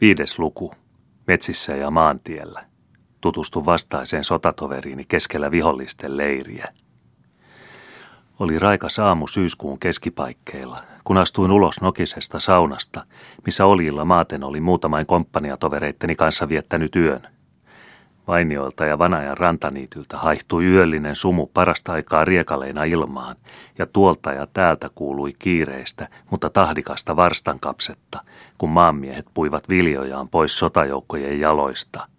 Viides luku. Metsissä ja maantiellä. Tutustu vastaiseen sotatoveriini keskellä vihollisten leiriä. Oli raikas aamu syyskuun keskipaikkeilla, kun astuin ulos nokisesta saunasta, missä olilla maaten oli muutamain komppaniatovereitteni kanssa viettänyt yön – Vainioilta ja Vanajan rantaniityltä haihtui yöllinen sumu parasta aikaa riekaleina ilmaan, ja tuolta ja täältä kuului kiireistä, mutta tahdikasta varstankapsetta, kun maanmiehet puivat viljojaan pois sotajoukkojen jaloista –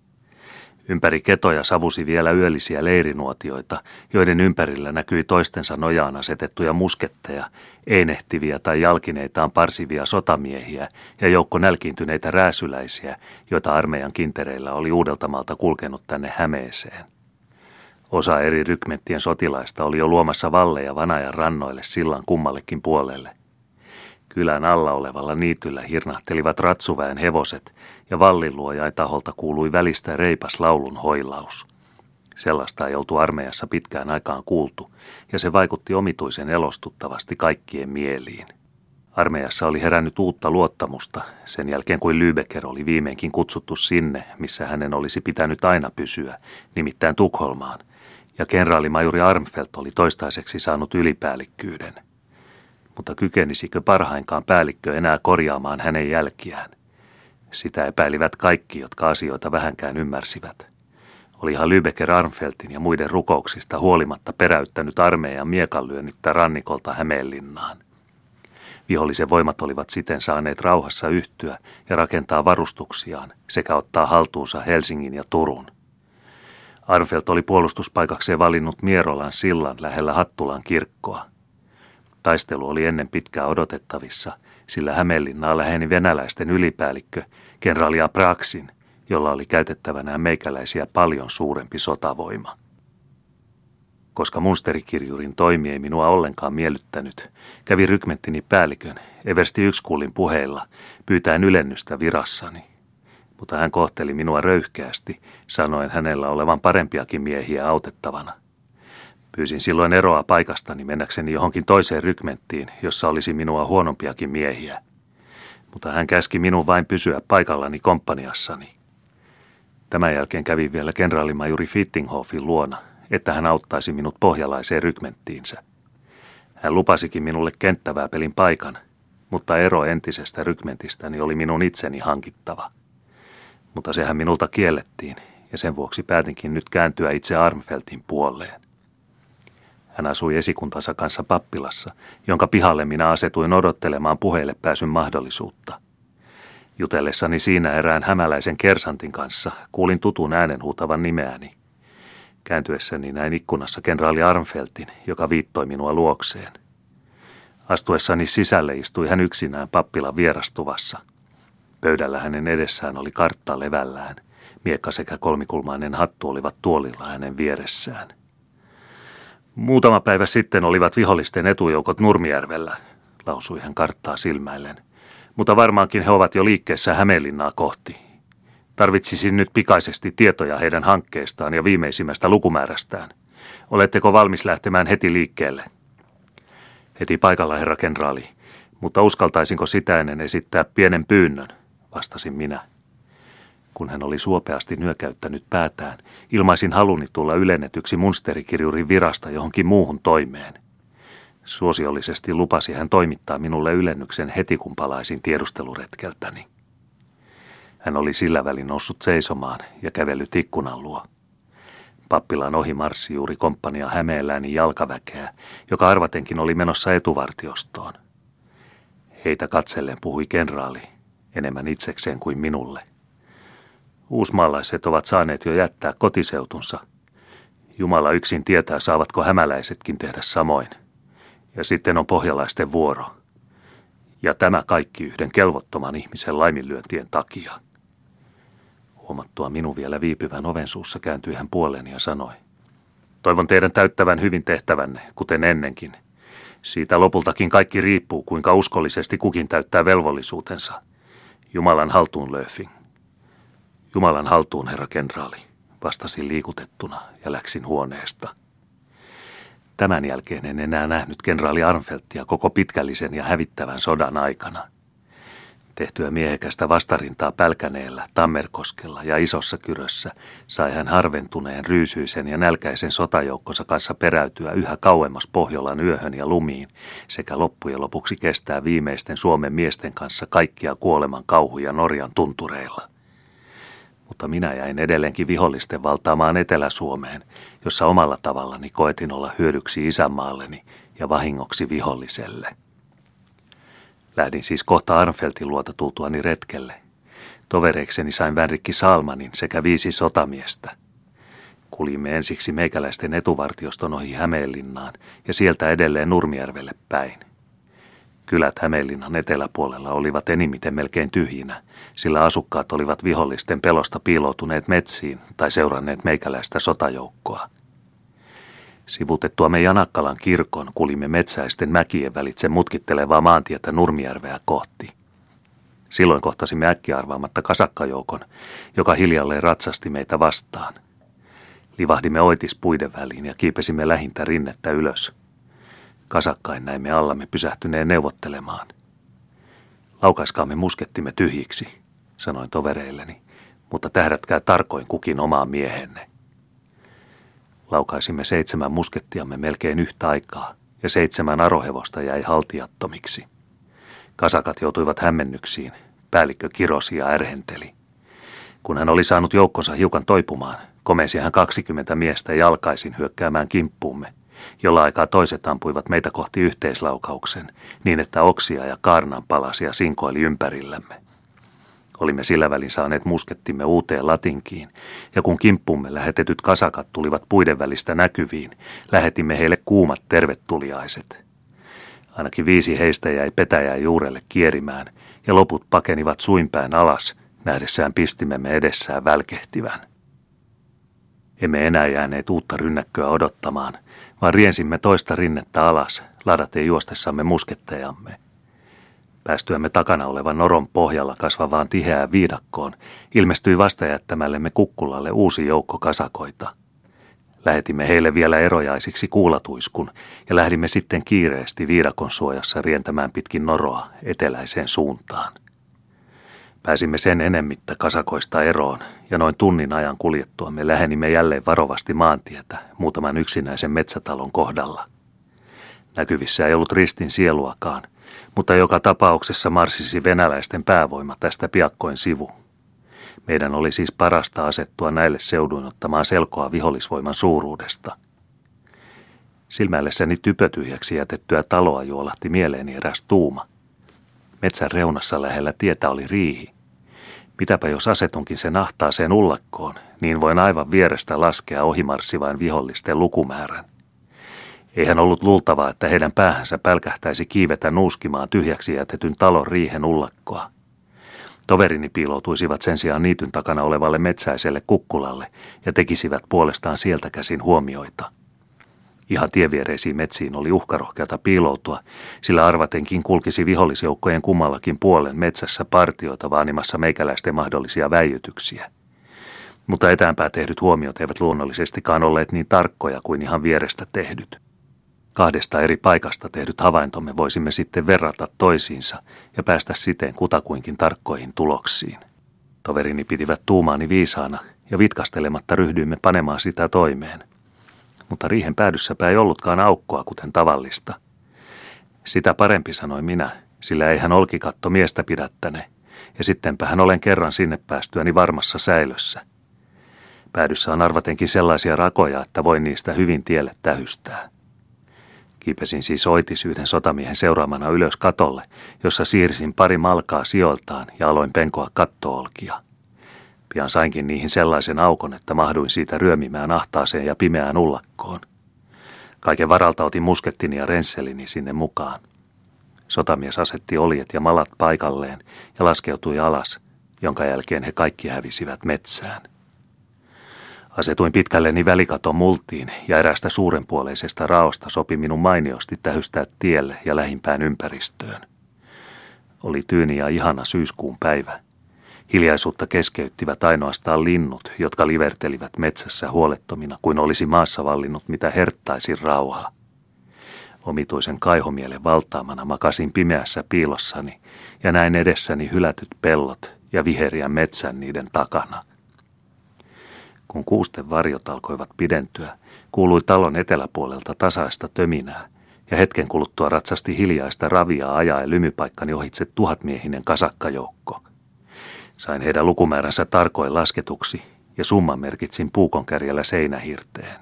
Ympäri ketoja savusi vielä yöllisiä leirinuotioita, joiden ympärillä näkyi toistensa nojaan asetettuja musketteja, einehtiviä tai jalkineitaan parsivia sotamiehiä ja joukko nälkiintyneitä rääsyläisiä, joita armeijan kintereillä oli Uudeltamalta kulkenut tänne Hämeeseen. Osa eri rykmenttien sotilaista oli jo luomassa valleja Vanajan rannoille sillan kummallekin puolelle. Kylän alla olevalla niityllä hirnahtelivat ratsuväen hevoset ja valliluojain taholta kuului välistä reipas laulun hoilaus. Sellaista ei oltu armeijassa pitkään aikaan kuultu, ja se vaikutti omituisen elostuttavasti kaikkien mieliin. Armeijassa oli herännyt uutta luottamusta sen jälkeen kuin Lübecker oli viimeinkin kutsuttu sinne, missä hänen olisi pitänyt aina pysyä, nimittäin Tukholmaan, ja kenraalimajuri Armfelt oli toistaiseksi saanut ylipäällikkyyden – mutta kykenisikö parhainkaan päällikkö enää korjaamaan hänen jälkiään? Sitä epäilivät kaikki, jotka asioita vähänkään ymmärsivät. Olihan Lübecker Armfeltin ja muiden rukouksista huolimatta peräyttänyt armeijan miekanlyönnittä rannikolta Hämeenlinnaan. Vihollisen voimat olivat siten saaneet rauhassa yhtyä ja rakentaa varustuksiaan sekä ottaa haltuunsa Helsingin ja Turun. Armfelt oli puolustuspaikakseen valinnut Mierolan sillan lähellä Hattulan kirkkoa – Taistelu oli ennen pitkää odotettavissa, sillä Hämeenlinnaa läheni venäläisten ylipäällikkö, kenraali Apraxin, jolla oli käytettävänään meikäläisiä paljon suurempi sotavoima. Koska munsterikirjurin toimi ei minua ollenkaan miellyttänyt, kävi rykmenttini päällikön Eversti Ykskuulin puheilla pyytäen ylennystä virassani. Mutta hän kohteli minua röyhkeästi, sanoen hänellä olevan parempiakin miehiä autettavana – Pyysin silloin eroa paikastani mennäkseni johonkin toiseen rykmenttiin, jossa olisi minua huonompiakin miehiä. Mutta hän käski minun vain pysyä paikallani komppaniassani. Tämän jälkeen kävin vielä kenraalimajuri Fittinghoffin luona, että hän auttaisi minut pohjalaiseen rykmenttiinsä. Hän lupasikin minulle kenttävää pelin paikan, mutta ero entisestä rykmentistäni oli minun itseni hankittava. Mutta sehän minulta kiellettiin, ja sen vuoksi päätinkin nyt kääntyä itse Armfeltin puoleen. Hän asui esikuntansa kanssa pappilassa, jonka pihalle minä asetuin odottelemaan puheille pääsyn mahdollisuutta. Jutellessani siinä erään hämäläisen kersantin kanssa kuulin tutun äänen huutavan nimeäni. Kääntyessäni näin ikkunassa kenraali Armfeltin, joka viittoi minua luokseen. Astuessani sisälle istui hän yksinään pappilan vierastuvassa. Pöydällä hänen edessään oli kartta levällään. Miekka sekä kolmikulmainen hattu olivat tuolilla hänen vieressään. Muutama päivä sitten olivat vihollisten etujoukot Nurmijärvellä, lausui hän karttaa silmäillen. Mutta varmaankin he ovat jo liikkeessä Hämeenlinnaa kohti. Tarvitsisin nyt pikaisesti tietoja heidän hankkeestaan ja viimeisimmästä lukumäärästään. Oletteko valmis lähtemään heti liikkeelle? Heti paikalla, herra kenraali, mutta uskaltaisinko sitä ennen esittää pienen pyynnön, vastasin minä. Kun hän oli suopeasti nyökäyttänyt päätään, ilmaisin haluni tulla ylennetyksi munsterikirjurin virasta johonkin muuhun toimeen. Suosiollisesti lupasi hän toimittaa minulle ylennyksen heti kun palaisin tiedusteluretkeltäni. Hän oli sillä välin noussut seisomaan ja kävellyt ikkunan luo. Pappilan ohi marssi juuri komppania Hämeenläänin jalkaväkeä, joka arvatenkin oli menossa etuvartiostoon. Heitä katsellen puhui kenraali, enemmän itsekseen kuin minulle – Uusmaalaiset ovat saaneet jo jättää kotiseutunsa. Jumala yksin tietää, saavatko hämäläisetkin tehdä samoin. Ja sitten on pohjalaisten vuoro. Ja tämä kaikki yhden kelvottoman ihmisen laiminlyöntien takia. Huomattua minun vielä viipyvän oven suussa kääntyi hän puoleeni ja sanoi. Toivon teidän täyttävän hyvin tehtävänne, kuten ennenkin. Siitä lopultakin kaikki riippuu, kuinka uskollisesti kukin täyttää velvollisuutensa. Jumalan haltuun lööfing. Jumalan haltuun, herra kenraali, vastasin liikutettuna ja läksin huoneesta. Tämän jälkeen en enää nähnyt kenraali Arnfeltia koko pitkällisen ja hävittävän sodan aikana. Tehtyä miehekästä vastarintaa Pälkäneellä, Tammerkoskella ja Isossa Kyrössä sai hän harventuneen, ryysyisen ja nälkäisen sotajoukkonsa kanssa peräytyä yhä kauemmas Pohjolan yöhön ja lumiin sekä loppujen lopuksi kestää viimeisten Suomen miesten kanssa kaikkia kuoleman kauhuja Norjan tuntureilla. Mutta minä jäin edelleenkin vihollisten valtaamaan Etelä-Suomeen, jossa omalla tavallani koetin olla hyödyksi isänmaalleni ja vahingoksi viholliselle. Lähdin siis kohta Arnfeltin luota tultuani retkelle. Tovereikseni sain Vänrikki Salmanin sekä viisi sotamiestä. Kulimme ensiksi meikäläisten etuvartioston ohi Hämeenlinnaan ja sieltä edelleen Nurmijärvelle päin. Kylät Hämeenlinnan eteläpuolella olivat enimmiten melkein tyhjinä, sillä asukkaat olivat vihollisten pelosta piiloutuneet metsiin tai seuranneet meikäläistä sotajoukkoa. Sivutettuamme Janakkalan kirkon kulimme metsäisten mäkien välitse mutkittelevaa maantietä Nurmijärveä kohti. Silloin kohtasimme äkkiarvaamatta kasakkajoukon, joka hiljalleen ratsasti meitä vastaan. Livahdimme oitis puiden väliin ja kiipesimme lähintä rinnettä ylös. Kasakkain näimme allamme pysähtyneen neuvottelemaan. Laukaiskaamme muskettimme tyhjiksi, sanoin tovereilleni, mutta tähdätkää tarkoin kukin omaan miehenne. Laukaisimme seitsemän muskettiamme melkein yhtä aikaa, ja seitsemän arohevosta jäi haltiattomiksi. Kasakat joutuivat hämmennyksiin, päällikkö kirosi ja ärhenteli. Kun hän oli saanut joukkonsa hiukan toipumaan, komensi hän 20 miestä jalkaisin hyökkäämään kimppuumme, jolla aikaa toiset ampuivat meitä kohti yhteislaukauksen, niin että oksia ja kaarnan palasia sinkoili ympärillämme. Olimme sillä välin saaneet muskettimme uuteen latinkiin, ja kun kimppumme lähetetyt kasakat tulivat puiden välistä näkyviin, lähetimme heille kuumat tervetuliaiset. Ainakin viisi heistä jäi petäjää juurelle kierimään, ja loput pakenivat suinpään alas, nähdessään pistimemme edessään välkehtivän. Emme enää jääneet uutta rynnäkköä odottamaan, vaan riensimme toista rinnettä alas, ladaten juostessamme muskettejamme – Päästyämme takana olevan noron pohjalla kasvavaan tiheään viidakkoon, ilmestyi vastajättämällemme kukkulalle uusi joukko kasakoita. Lähetimme heille vielä erojaisiksi kuulatuiskun ja lähdimme sitten kiireesti viidakon suojassa rientämään pitkin noroa eteläiseen suuntaan. Pääsimme sen enemmittä kasakoista eroon ja noin tunnin ajan kuljettuamme lähenimme jälleen varovasti maantietä muutaman yksinäisen metsätalon kohdalla. Näkyvissä ei ollut ristin sieluakaan – mutta joka tapauksessa marssisi venäläisten päävoima tästä piakkoin sivu. Meidän oli siis parasta asettua näille seuduin ottamaan selkoa vihollisvoiman suuruudesta. Silmäillessäni typötyhjäksi jätettyä taloa juolahti mieleeni eräs tuuma. Metsän reunassa lähellä tietä oli riihi. Mitäpä jos asetunkin sen ahtaaseen ullakkoon, niin voin aivan vierestä laskea ohimarssivain vihollisten lukumäärän. Eihän ollut luultavaa, että heidän päähänsä pälkähtäisi kiivetä nuuskimaan tyhjäksi jätetyn talon riihen ullakkoa. Toverini piiloutuisivat sen sijaan niityn takana olevalle metsäiselle kukkulalle ja tekisivät puolestaan sieltä käsin huomioita. Ihan tieviereisiin metsiin oli uhkarohkeata piiloutua, sillä arvatenkin kulkisi vihollisjoukkojen kummallakin puolen metsässä partioita vaanimassa meikäläisten mahdollisia väijytyksiä. Mutta etäämpää tehdyt huomiot eivät luonnollisestikaan olleet niin tarkkoja kuin ihan vierestä tehdyt. Kahdesta eri paikasta tehdyt havaintomme voisimme sitten verrata toisiinsa ja päästä siten kutakuinkin tarkkoihin tuloksiin. Toverini pitivät tuumaani viisaana ja vitkastelematta ryhdyimme panemaan sitä toimeen. Mutta riihen päädyssäpä ei ollutkaan aukkoa kuten tavallista. Sitä parempi sanoi minä, sillä ei hän olkikatto miestä pidättäne, ja sittenpä hän olen kerran sinne päästyäni varmassa säilössä. Päädyssä on arvatenkin sellaisia rakoja, että voin niistä hyvin tielle tähystää. Kiipesin siis oitisyyden sotamiehen seuraamana ylös katolle, jossa siirsin pari malkaa sijoiltaan ja aloin penkoa kattoolkia. Pian sainkin niihin sellaisen aukon, että mahduin siitä ryömimään ahtaaseen ja pimeään ullakkoon. Kaiken varalta otin muskettini ja rensselini sinne mukaan. Sotamies asetti oljet ja malat paikalleen ja laskeutui alas, jonka jälkeen he kaikki hävisivät metsään. Asetuin pitkälleni välikaton multiin ja erästä suurenpuoleisesta raosta sopi minun mainiosti tähystää tielle ja lähimpään ympäristöön. Oli tyyni ja ihana syyskuun päivä. Hiljaisuutta keskeyttivät ainoastaan linnut, jotka livertelivät metsässä huolettomina kuin olisi maassa vallinnut mitä herttaisin rauha. Omituisen kaihomielen valtaamana makasin pimeässä piilossani ja näin edessäni hylätyt pellot ja viheriä metsän niiden takana. Kun kuusten varjot alkoivat pidentyä, kuului talon eteläpuolelta tasaista töminää, ja hetken kuluttua ratsasti hiljaista ravia ajaen lymypaikkani ohitse tuhatmiehinen kasakkajoukko. Sain heidän lukumääränsä tarkoin lasketuksi, ja summan merkitsin puukonkärjellä seinähirteen.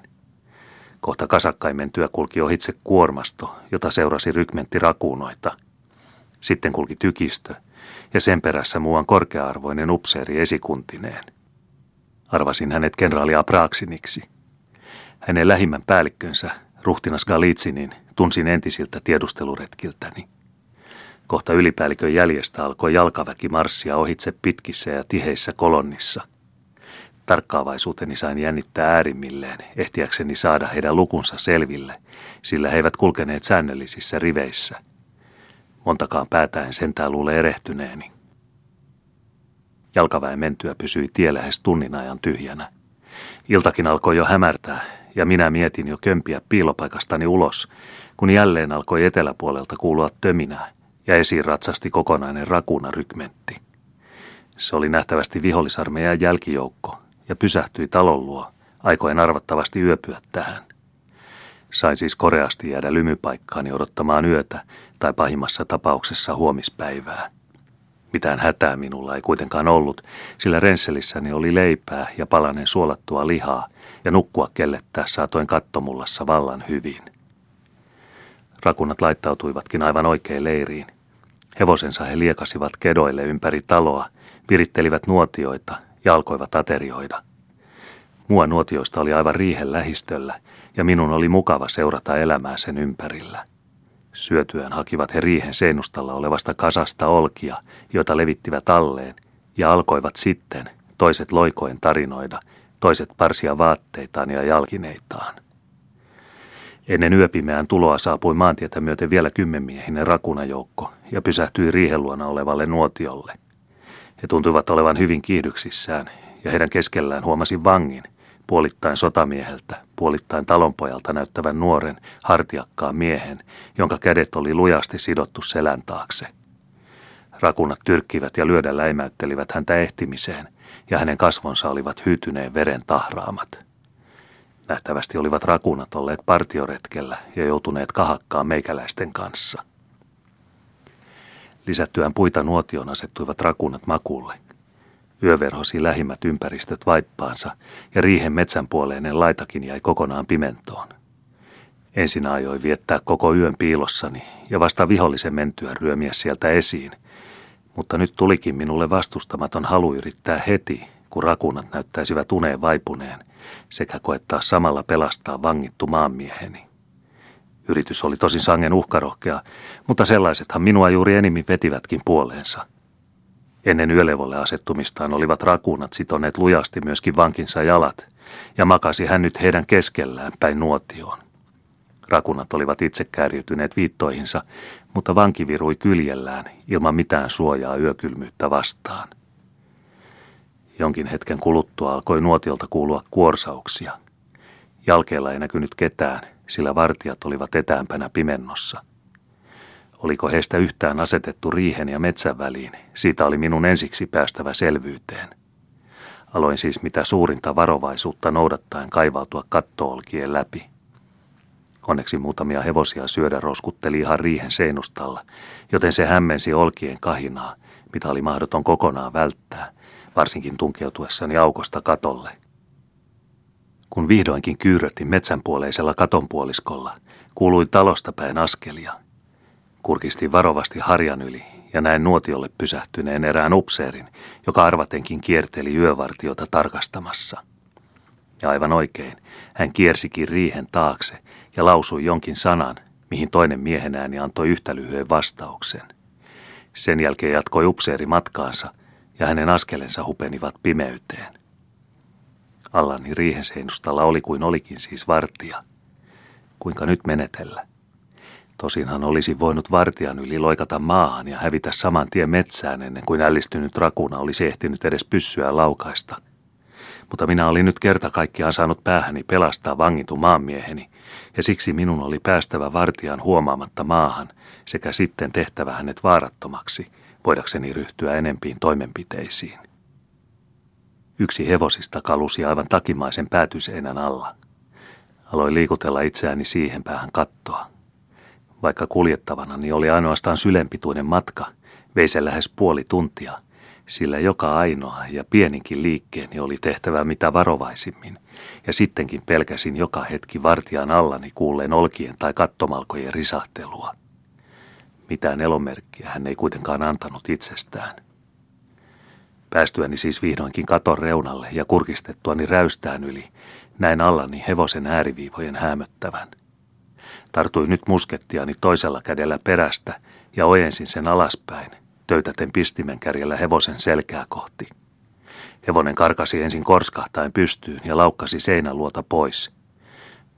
Kohta kasakkaimen työ kulki ohitse kuormasto, jota seurasi rykmentti rakuunoita. Sitten kulki tykistö, ja sen perässä muuan korkea-arvoinen upseeri esikuntineen. Arvasin hänet kenraali Apraaksiniksi. Hänen lähimmän päällikkönsä, ruhtinas Galitsinin, tunsin entisiltä tiedusteluretkiltäni. Kohta ylipäällikön jäljestä alkoi jalkaväki marssia ohitse pitkissä ja tiheissä kolonnissa. Tarkkaavaisuuteni sain jännittää äärimmilleen, ehtiäkseni saada heidän lukunsa selville, sillä he eivät kulkeneet säännöllisissä riveissä. Montakaan päätäen sentään luule erehtyneeni. Jalkaväen mentyä pysyi tie lähes tunnin ajan tyhjänä. Iltakin alkoi jo hämärtää, ja minä mietin jo kömpiä piilopaikastani ulos, kun jälleen alkoi eteläpuolelta kuulua töminää, ja esiin ratsasti kokonainen rakuna rykmentti. Se oli nähtävästi vihollisarmeijan jälkijoukko, ja pysähtyi talon luo, aikoen arvattavasti yöpyä tähän. Sain siis koreasti jäädä lymypaikkaani odottamaan yötä tai pahimmassa tapauksessa huomispäivää. Mitään hätää minulla ei kuitenkaan ollut, sillä Rensselissäni oli leipää ja palanen suolattua lihaa, ja nukkua kellettää saatoin kattomullassa vallan hyvin. Rakunat laittautuivatkin aivan oikein leiriin. Hevosensa he liekasivat kedoille ympäri taloa, virittelivät nuotioita ja alkoivat aterioida. Mua nuotioista oli aivan riihen lähistöllä, ja minun oli mukava seurata elämää sen ympärillä. Syötyään hakivat he riihen seinustalla olevasta kasasta olkia, joita levittivät alleen, ja alkoivat sitten, toiset loikoen tarinoida, toiset parsia vaatteitaan ja jalkineitaan. Ennen yöpimeään tuloa saapui maantietä myöten vielä kymmenmiehinen rakunajoukko ja pysähtyi riiheluona olevalle nuotiolle. He tuntuivat olevan hyvin kiihdyksissään ja heidän keskellään huomasin vangin, puolittain sotamieheltä, puolittain talonpojalta näyttävän nuoren, hartiakkaan miehen, jonka kädet oli lujasti sidottu selän taakse. Rakunat tyrkkivät ja lyödä läimäyttelivät häntä ehtimiseen, ja hänen kasvonsa olivat hyytyneen veren tahraamat. Nähtävästi olivat rakunat olleet partioretkellä ja joutuneet kahakkaan meikäläisten kanssa. Lisättyään puita nuotioon asettuivat rakunat makulle. Yöverhosi lähimmät ympäristöt vaippaansa ja riihen metsänpuoleinen laitakin jäi kokonaan pimentoon. Ensin ajoin viettää koko yön piilossani ja vasta vihollisen mentyä ryömiä sieltä esiin. Mutta nyt tulikin minulle vastustamaton halu yrittää heti, kun rakunat näyttäisivät uneen vaipuneen, sekä koettaa samalla pelastaa vangittu maanmieheni. Yritys oli tosin sangen uhkarohkea, mutta sellaisethan minua juuri enimmin vetivätkin puoleensa – Ennen yölevolle asettumistaan olivat rakuunat sitoneet lujasti myöskin vankinsa jalat, ja makasi hän nyt heidän keskellään päin nuotioon. Rakunat olivat itse kärjytyneet viittoihinsa, mutta vanki virui kyljellään ilman mitään suojaa yökylmyyttä vastaan. Jonkin hetken kuluttua alkoi nuotiolta kuulua kuorsauksia. Jalkeella ei näkynyt ketään, sillä vartijat olivat etäämpänä pimennossa – Oliko heistä yhtään asetettu riihen ja metsän väliin, siitä oli minun ensiksi päästävä selvyyteen. Aloin siis mitä suurinta varovaisuutta noudattaen kaivautua kattoolkien läpi. Onneksi muutamia hevosia syödä roskutteli ihan riihen seinustalla, joten se hämmensi olkien kahinaa, mitä oli mahdoton kokonaan välttää, varsinkin tunkeutuessani aukosta katolle. Kun vihdoinkin kyyrötin metsänpuoleisella katonpuoliskolla, kuului talosta päin askelia – Kurkistin varovasti harjan yli ja näin nuotiolle pysähtyneen erään upseerin, joka arvatenkin kierteli yövartiota tarkastamassa. Ja aivan oikein, hän kiersikin riihen taakse ja lausui jonkin sanan, mihin toinen miehen ääni antoi yhtä lyhyen vastauksen. Sen jälkeen jatkoi upseeri matkaansa ja hänen askelensa hupenivat pimeyteen. Allani riihen seinustalla oli kuin olikin siis vartija. Kuinka nyt menetellä? Tosinhan olisi voinut vartijan yli loikata maahan ja hävitä saman tien metsään ennen kuin ällistynyt rakuna olisi ehtinyt edes pyssyä laukaista. mutta minä olin nyt kerta kaikkiaan saanut päähäni pelastaa vangitun maanmieheni, ja siksi minun oli päästävä vartijan huomaamatta maahan sekä sitten tehtävä hänet vaarattomaksi, voidakseni ryhtyä enempiin toimenpiteisiin. Yksi hevosista kalusi aivan takimaisen päätyseinän alla. Aloin liikutella itseäni siihen päähän kattoa. Vaikka kuljettavana niin oli ainoastaan sylempituinen matka, vei se lähes puoli tuntia, sillä joka ainoa ja pieninkin liikkeeni oli tehtävä mitä varovaisimmin, ja sittenkin pelkäsin joka hetki vartijan allani kuulleen olkien tai kattomalkojen risahtelua. Mitään elomerkkiä hän ei kuitenkaan antanut itsestään. Päästyäni siis vihdoinkin katon reunalle ja kurkistettuani räystään yli, näin allani hevosen ääriviivojen hämöttävän. Tartuin nyt muskettiani toisella kädellä perästä ja ojensin sen alaspäin, töytäten pistimen kärjellä hevosen selkää kohti. Hevonen karkasi ensin korskahtaen pystyyn ja laukkasi seinäluota pois.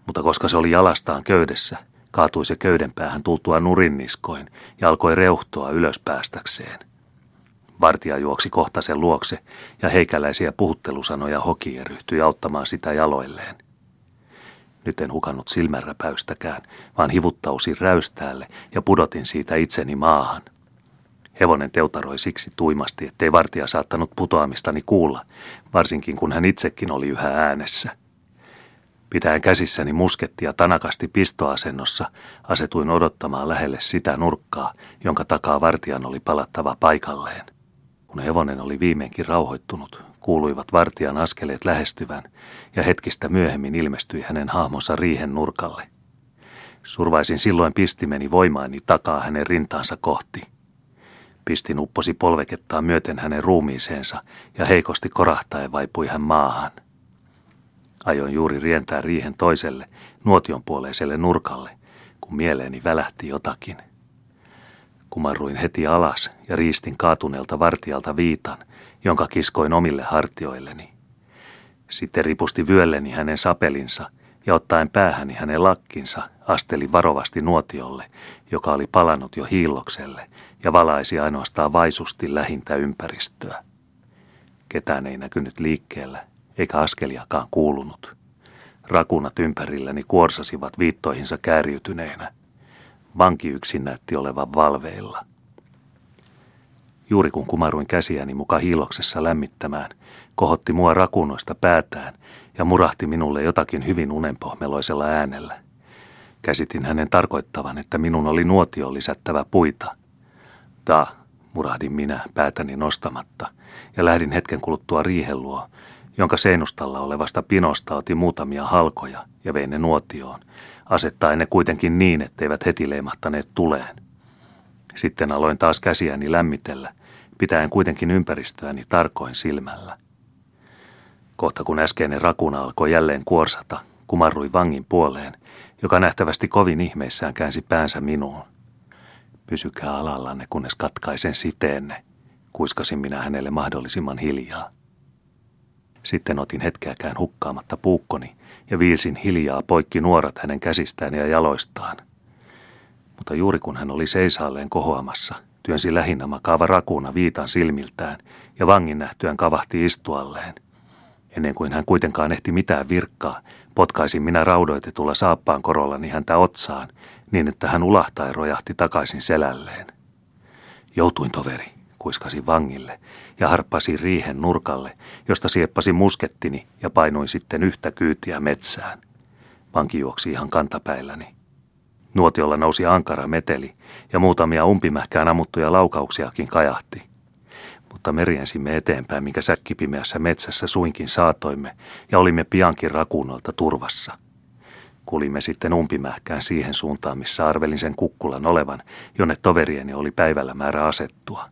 Mutta koska se oli jalastaan köydessä, kaatui se köyden päähän tultua nurinniskoin ja alkoi reuhtoa ylös päästäkseen. Vartija juoksi kohta sen luokse ja heikäläisiä puhuttelusanoja hoki ja ryhtyi auttamaan sitä jaloilleen. Nyt en hukannut silmänräpäystäkään, vaan hivuttausin räystäälle ja pudotin siitä itseni maahan. Hevonen teutaroi siksi tuimasti, ettei vartija saattanut putoamistani kuulla, varsinkin kun hän itsekin oli yhä äänessä. Pitäen käsissäni muskettia tanakasti pistoasennossa, asetuin odottamaan lähelle sitä nurkkaa, jonka takaa vartijan oli palattava paikalleen. Kun hevonen oli viimeinkin rauhoittunut, kuuluivat vartijan askeleet lähestyvän, ja hetkistä myöhemmin ilmestyi hänen hahmonsa riihen nurkalle. Survaisin silloin pistimeni voimaani takaa hänen rintaansa kohti. Pistin upposi polvekettaan myöten hänen ruumiiseensa, ja heikosti korahtaen vaipui hän maahan. Ajoin juuri rientää riihen toiselle, nuotion puoleiselle nurkalle, kun mieleeni välähti jotakin. Kumarruin heti alas ja riistin kaatuneelta vartijalta viitan, jonka kiskoin omille hartioilleni. Sitten ripusti vyölleni hänen sapelinsa ja ottaen päähäni hänen lakkinsa asteli varovasti nuotiolle, joka oli palannut jo hiillokselle ja valaisi ainoastaan vaisusti lähintä ympäristöä. Ketään ei näkynyt liikkeellä, eikä askeliakaan kuulunut. Rakunat ympärilläni kuorsasivat viittoihinsa kääriytyneenä. Vanki yksin näytti olevan valveilla. Juuri kun kumaruin käsiäni muka hiiloksessa lämmittämään, kohotti mua rakunoista päätään ja murahti minulle jotakin hyvin unenpohmeloisella äänellä. Käsitin hänen tarkoittavan, että minun oli nuotio lisättävä puita. Ta, murahdin minä päätäni nostamatta ja lähdin hetken kuluttua riihen luo, jonka seinustalla olevasta pinosta otin muutamia halkoja ja vein ne nuotioon, asettaen ne kuitenkin niin, etteivät heti leimahtaneet tuleen. Sitten aloin taas käsiäni lämmitellä, pitäen kuitenkin ympäristöäni tarkoin silmällä. Kohta kun äskeinen rakuna alkoi jälleen kuorsata, kumarrui vangin puoleen, joka nähtävästi kovin ihmeissään käänsi päänsä minuun. Pysykää alallanne, kunnes katkaisen siteenne, kuiskasin minä hänelle mahdollisimman hiljaa. Sitten otin hetkeäkään hukkaamatta puukkoni ja viilsin hiljaa poikki nuorat hänen käsistään ja jaloistaan. Mutta juuri kun hän oli seisaalleen kohoamassa, työnsi lähinnä makaava rakuna viitan silmiltään ja vangin nähtyään kavahti istualleen. Ennen kuin hän kuitenkaan ehti mitään virkkaa, potkaisin minä raudoitetulla saappaan korollani häntä otsaan, niin että hän ulahtaen rojahti takaisin selälleen. Joutuin toveri, kuiskasin vangille ja harppasin riihen nurkalle, josta sieppasin muskettini ja painuin sitten yhtä kyytiä metsään. Vanki juoksi ihan kantapäilläni. Nuotiolla nousi ankara meteli ja muutamia umpimähkään ammuttuja laukauksiakin kajahti. Mutta meriensimme eteenpäin, mikä säkkipimeässä metsässä suinkin saatoimme, ja olimme piankin rakuunolta turvassa. Kulimme sitten umpimähkään siihen suuntaan, missä arvelin sen kukkulan olevan, jonne toverieni oli päivällä määrä asettua.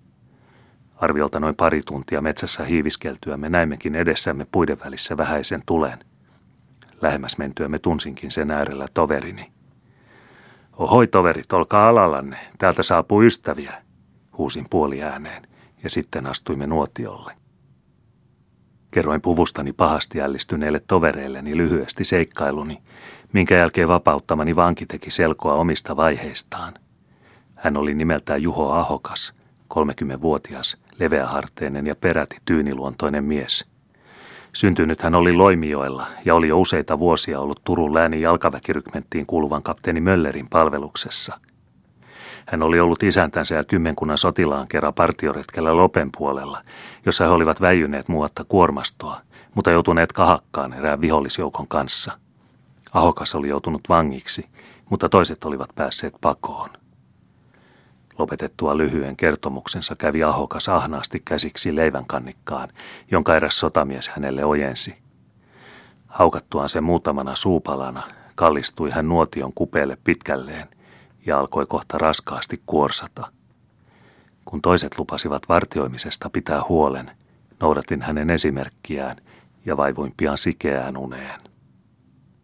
Arviolta noin pari tuntia metsässä hiiviskeltyä me näimmekin edessämme puiden välissä vähäisen tulen. Lähemmäs mentyä tunsinkin sen äärellä toverini. Ohoi toverit, olkaa alallanne, täältä saapuu ystäviä, huusin puoli ääneen, ja sitten astuimme nuotiolle. Kerroin puvustani pahasti ällistyneille tovereilleni lyhyesti seikkailuni, minkä jälkeen vapauttamani vanki teki selkoa omista vaiheistaan. Hän oli nimeltään Juho Ahokas, 30-vuotias, leveäharteinen ja peräti tyyniluontoinen mies. Syntynyt hän oli Loimioilla ja oli jo useita vuosia ollut Turun läänin jalkaväkirykmenttiin kuuluvan kapteeni Möllerin palveluksessa. Hän oli ollut isäntänsä ja kymmenkunnan sotilaan kerran partioretkellä Lopen puolella, jossa he olivat väijyneet muuatta kuormastoa, mutta joutuneet kahakkaan erään vihollisjoukon kanssa. Ahokas oli joutunut vangiksi, mutta toiset olivat päässeet pakoon. Lopetettua lyhyen kertomuksensa kävi Ahokas ahnaasti käsiksi leivänkannikkaan, jonka eräs sotamies hänelle ojensi. Haukattuaan sen muutamana suupalana, kallistui hän nuotion kupeelle pitkälleen ja alkoi kohta raskaasti kuorsata. Kun toiset lupasivat vartioimisesta pitää huolen, noudatin hänen esimerkkiään ja vaivuin pian sikeään uneen.